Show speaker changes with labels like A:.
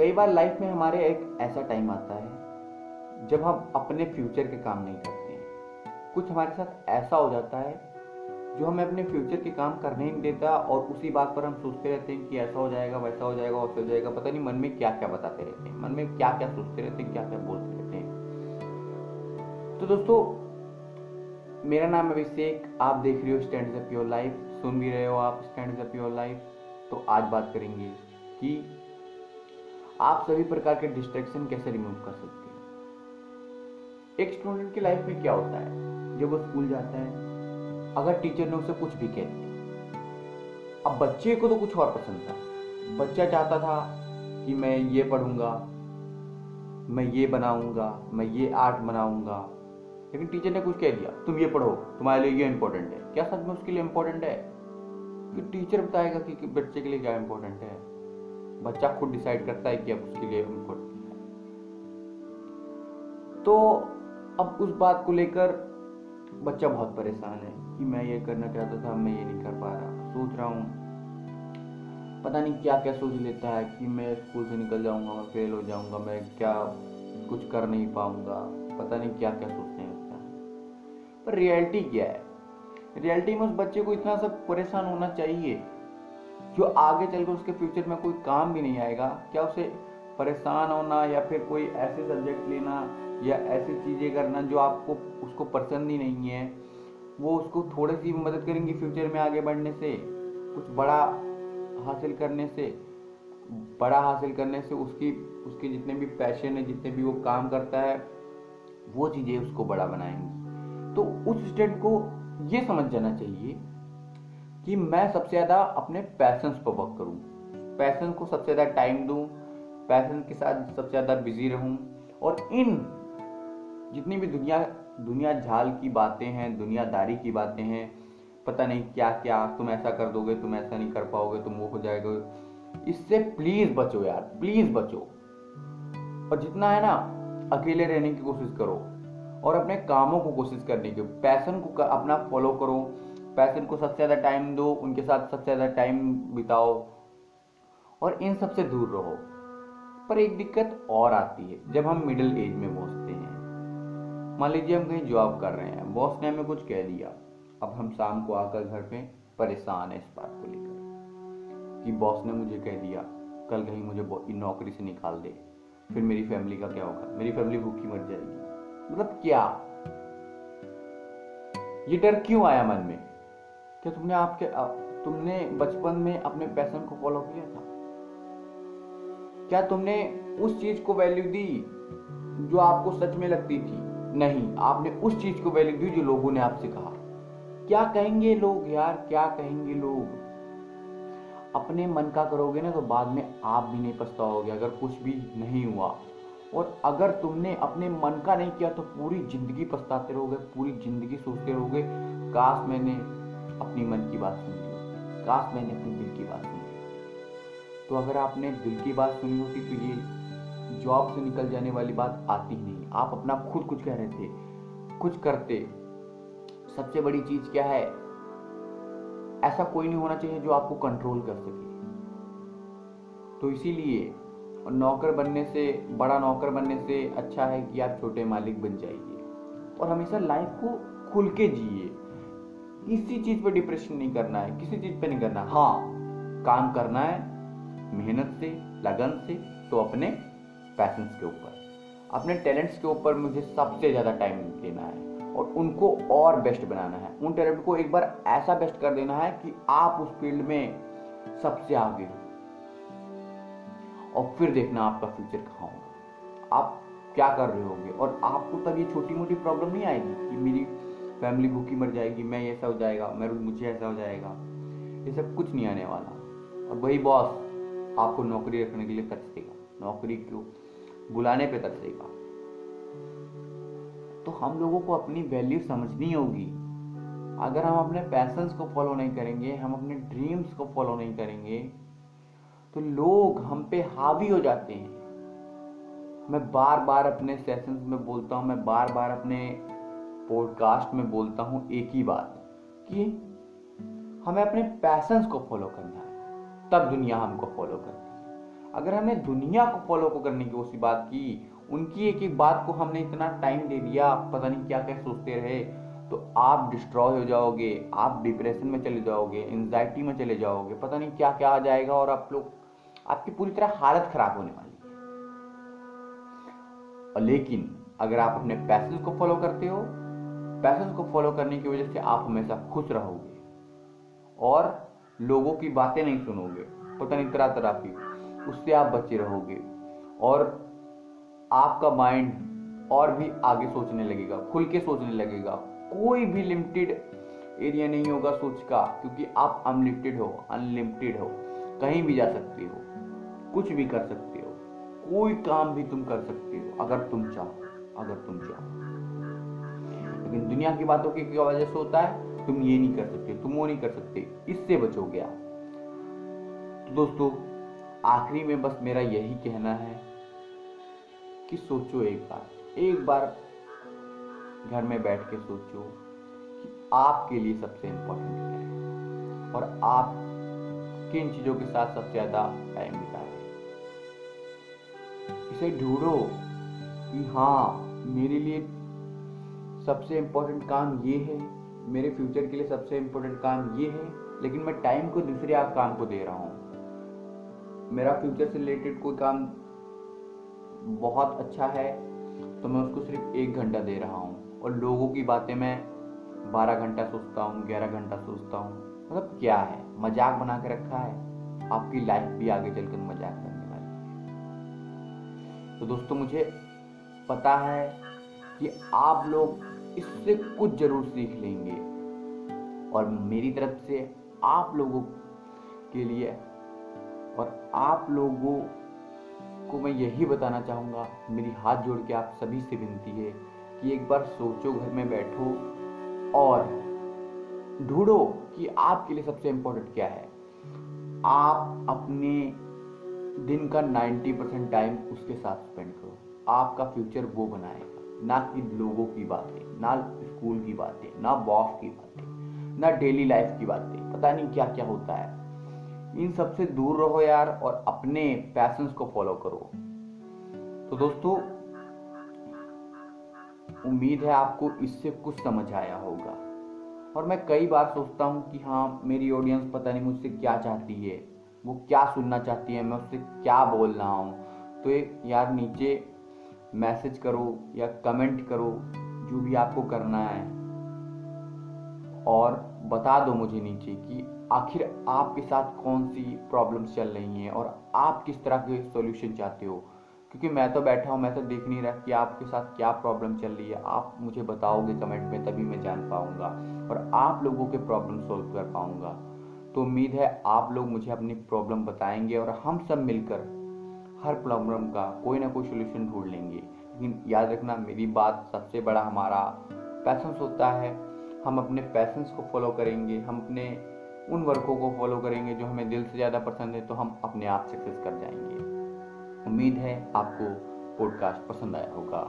A: कई बार लाइफ में हमारे एक ऐसा टाइम आता है, जब हम अपने फ्यूचर के काम नहीं करते हैं। कुछ हमारे साथ ऐसा हो जाता है, जो हमें अपने फ्यूचर के काम करने ही नहीं देता और उसी बात पर हम सोचते रहते हैं कि ऐसा हो जाएगा, वैसा हो जाएगा, वैसा हो जाएगा। पता नहीं मन में क्या क्या बताते रहते हैं, मन में क्या क्या सोचते रहते हैं क्या क्या बोलते रहते हैं। तो दोस्तों, मेरा नाम अभिषेक। आप देख रहे हो स्टैंड अप योर लाइफ सुन भी रहे हो आप स्टैंड अप योर लाइफ तो आज बात करेंगे कि आप सभी प्रकार के डिस्ट्रैक्शन कैसे रिमूव कर सकते हैं? एक स्टूडेंट की लाइफ में क्या होता है? जब वो स्कूल जाता है अगर टीचर ने उसे कुछ भी कह दिया अब बच्चे को तो कुछ और पसंद था। बच्चा चाहता था कि मैं ये पढ़ूँगा मैं ये बनाऊँगा मैं ये आर्ट बनाऊँगा लेकिन टीचर ने कुछ कह दिया तुम ये पढ़ो तुम्हारे लिए ये इंपॉर्टेंट है। क्या सच में उसके लिए इंपॉर्टेंट है? टीचर बताएगा कि, कि बच्चे के लिए क्या इंपॉर्टेंट है? बच्चा खुद डिसाइड करता है कि अब उसके लिए है तो अब उस बात को लेकर बच्चा बहुत परेशान है कि मैं ये करना चाहता था, मैं ये नहीं कर पा रहा। सोच रहा हूँ। पता नहीं क्या क्या सोच लेता है कि मैं स्कूल से निकल जाऊँगा, मैं फेल हो जाऊँगा, मैं क्या कुछ कर नहीं पाऊँगा। पता नहीं क्या क्या सोचने लगता है। पर रियलिटी क्या है? रियलिटी में उस बच्चे को इतना सब परेशान होना चाहिए। जो आगे चलकर उसके फ्यूचर में कोई काम भी नहीं आएगा, क्या उसे परेशान होना या फिर कोई ऐसे सब्जेक्ट लेना या ऐसी चीज़ें करना जो आपको, उसको पसंद ही नहीं है, वो उसको थोड़ी सी मदद करेंगी फ्यूचर में आगे बढ़ने से, कुछ बड़ा हासिल करने से, बड़ा हासिल करने से उसकी, उसके जितने भी पैशन है, जितने भी वो काम करता है, वो चीज़ें उसको बड़ा बनाएँगी। तो उस स्टेट को ये समझ जाना चाहिए कि मैं सबसे ज़्यादा अपने पैशंस पर वर्क करूँ। पैशन को सबसे ज़्यादा टाइम दूँ पैशन के साथ सबसे ज़्यादा बिज़ी रहूँ। और इन जितनी भी दुनिया दुनिया झाल की बातें हैं, दुनियादारी की बातें हैं, पता नहीं क्या क्या तुम ऐसा कर दोगे, तुम ऐसा नहीं कर पाओगे, तुम वो हो जाएगा। इससे प्लीज़ बचो यार प्लीज़ बचो। और जितना है ना, अकेले रहने की कोशिश करो। और अपने कामों को कोशिश करने की पैसन को अपना फॉलो करो। पैशन को सबसे ज़्यादा टाइम दो, उनके साथ सबसे ज़्यादा टाइम बिताओ और इन सबसे दूर रहो। पर एक दिक्कत और आती है, जब हम मिडिल एज में पहुँचते हैं। मान लीजिए हम कहीं जॉब कर रहे हैं बॉस ने हमें कुछ कह दिया, अब हम शाम को आकर घर पे परेशान है इस बात को लेकर कि बॉस ने मुझे कह दिया, कल कहीं मुझे नौकरी से निकाल दे, फिर मेरी फैमिली का क्या होगा? मेरी फैमिली भूखी मर जाएगी। मतलब क्या? ये डर क्यों आया मन में? क्या तुमने आपके तुमने बचपन में अपने पैशन को फॉलो किया था? क्या तुमने उस चीज़ को वैल्यू दी जो आपको सच में लगती थी? नहीं, आपने उस चीज़ को वैल्यू दी जो लोगों ने आपसे कहा। क्या कहेंगे लोग यार? क्या कहेंगे लोग? अपने मन का करोगे ना तो बाद में आप भी नहीं पछताओगे अगर कुछ भी नहीं हुआ। और अगर तुमने अपने मन का नहीं किया तो पूरी ज़िंदगी पछताते रहोगे, पूरी ज़िंदगी सोचते रहोगे, काश मैंने अपनी मन की बात सुन ली काश मैंने अपने दिल की बात सुनी तो अगर आपने दिल की बात सुनी होती तो ये जॉब से निकल जाने वाली बात आती ही नहीं। आप अपना खुद कुछ कह रहे थे, कुछ करते। सबसे बड़ी चीज़ क्या है? ऐसा कोई नहीं होना चाहिए जो आपको कंट्रोल कर सके। तो इसीलिए नौकर बनने से, बड़ा नौकर बनने से अच्छा है कि आप छोटे मालिक बन जाइए। और हमेशा लाइफ को खुल के जिए। किसी चीज़ पे डिप्रेशन नहीं करना है, किसी चीज़ पे नहीं करना। हाँ काम करना है, मेहनत से, लगन से तो अपने पैशंस के ऊपर। अपने टैलेंट्स के ऊपर मुझे सबसे ज़्यादा टाइम देना है और उनको और बेस्ट बनाना है। उन टैलेंट को एक बार ऐसा बेस्ट कर देना है कि आप उस फ़ील्ड में सबसे आगे हो। और फिर देखना आपका फ्यूचर कहाँ होगा। आप क्या कर रहे होंगे? और आपको तब ये छोटी मोटी प्रॉब्लम नहीं आएगी कि मेरी फैमिली भूखी मर जाएगी, मैं ऐसा हो जाएगा मैं मुझे ऐसा हो जाएगा। ये सब कुछ नहीं आने वाला। और वही बॉस आपको नौकरी रखने के लिए तरसेगा नौकरी को बुलाने पे तरसेगा तो हम लोगों को अपनी वैल्यू समझनी होगी। अगर हम अपने पैशंस को फॉलो नहीं करेंगे, हम अपने ड्रीम्स को फॉलो नहीं करेंगे तो लोग हम पे हावी हो जाते हैं। मैं बार बार अपने सेशंस में बोलता हूँ, मैं बार बार अपने पॉडकास्ट में बोलता हूँ एक ही बात, कि हमें अपने पैशंस को फॉलो करना है। तब दुनिया हमको फॉलो करती है। अगर हमने दुनिया को फॉलो को करने की कोशिश बात की, उनकी एक एक बात को हमने इतना टाइम दे दिया, पता नहीं क्या क्या सोचते रहे तो आप डिस्ट्रॉय हो जाओगे, आप डिप्रेशन में चले जाओगे एंजाइटी में चले जाओगे, पता नहीं क्या क्या आ जाएगा और आप लोग, आपकी पूरी तरह हालत खराब होने वाली है। और लेकिन अगर आप अपने पैशन को फॉलो करते हो पैशन को फॉलो करने की वजह से आप हमेशा खुश रहोगे। और लोगों की बातें नहीं सुनोगे, पता नहीं तरह तरह की उससे आप बचे रहोगे। और आपका माइंड और भी आगे सोचने लगेगा, खुल के सोचने लगेगा। कोई भी लिमिटेड एरिया नहीं होगा सोच का, क्योंकि आप अनलिमिटेड हो अनलिमिटेड हो। कहीं भी जा सकते हो, कुछ भी कर सकते हो, कोई काम भी तुम कर सकते हो, अगर तुम चाहो, अगर तुम चाहो। लेकिन दुनिया की बातों की वजह से होता है? तुम ये नहीं कर सकते, तुम वो नहीं कर सकते, इससे बचोगे आप। तो दोस्तों, आखिरी में बस मेरा यही कहना है कि सोचो एक बार एक बार घर में बैठ के सोचो कि आपके लिए सबसे इंपॉर्टेंट क्या है? और आप किन चीज़ों के साथ सबसे ज़्यादा टाइम बिता रहे इसे ढूंढो कि हाँ मेरे लिए सबसे इम्पोर्टेंट काम ये है, मेरे फ्यूचर के लिए सबसे इम्पोर्टेंट काम ये है, लेकिन मैं टाइम को दूसरे आप काम को दे रहा हूँ। मेरा फ्यूचर से रिलेटेड कोई काम बहुत अच्छा है तो मैं उसको सिर्फ़ एक घंटा दे रहा हूँ। और लोगों की बातें मैं बारह घंटा सोचता हूँ, ग्यारह घंटा सोचता हूँ। मतलब क्या है? मज़ाक बना के रखा है? आपकी लाइफ भी आगे चलकर मज़ाक करने वाली है। तो दोस्तों, मुझे पता है कि आप लोग इससे कुछ ज़रूर सीख लेंगे। और मेरी तरफ़ से आप लोगों के लिए और आप लोगों को मैं यही बताना चाहूँगा, मेरी हाथ जोड़ के आप सभी से विनती है कि एक बार सोचो घर में बैठो और ढूंढो कि आपके लिए सबसे इम्पोर्टेंट क्या है। आप अपने दिन का 90 परसेंट टाइम उसके साथ स्पेंड करो। आपका फ्यूचर वो बनाएगा। ना कि लोगों की बातें, ना स्कूल की बातें, ना बॉस की बातें, ना डेली लाइफ की बातें, पता नहीं क्या क्या होता है। इन सबसे दूर रहो यार और अपने पैशंस को फॉलो करो। तो दोस्तों, उम्मीद है आपको इससे कुछ समझ आया होगा। और मैं कई बार सोचता हूँ कि हाँ मेरी ऑडियंस पता नहीं मुझसे क्या चाहती है, वो क्या सुनना चाहती है, मैं उससे क्या बोल रहा हूँ। तो यार नीचे मैसेज करो या कमेंट करो, जो भी आपको करना है। और बता दो मुझे नीचे कि आखिर आपके साथ कौन सी प्रॉब्लम्स चल रही हैं और आप किस तरह के सॉल्यूशन चाहते हो? क्योंकि मैं तो बैठा हूँ, मैं तो देख नहीं रहा कि आपके साथ क्या प्रॉब्लम चल रही है। आप मुझे बताओगे कमेंट में, तभी मैं जान पाऊँगा और आप लोगों के प्रॉब्लम सोल्व कर पाऊँगा। तो उम्मीद है आप लोग मुझे अपनी प्रॉब्लम बताएँगे और हम सब मिलकर हर प्रॉब्लम का कोई ना कोई सोल्यूशन ढूंढ लेंगे। लेकिन याद रखना, मेरी बात सबसे बड़ा हमारा पैशंस होता है। हम अपने पैशंस को फॉलो करेंगे। हम अपने उन वर्कों को फॉलो करेंगे जो हमें दिल से ज़्यादा पसंद है तो हम अपने आप सक्सेस कर जाएँगे। उम्मीद है आपको पॉडकास्ट पसंद आया होगा।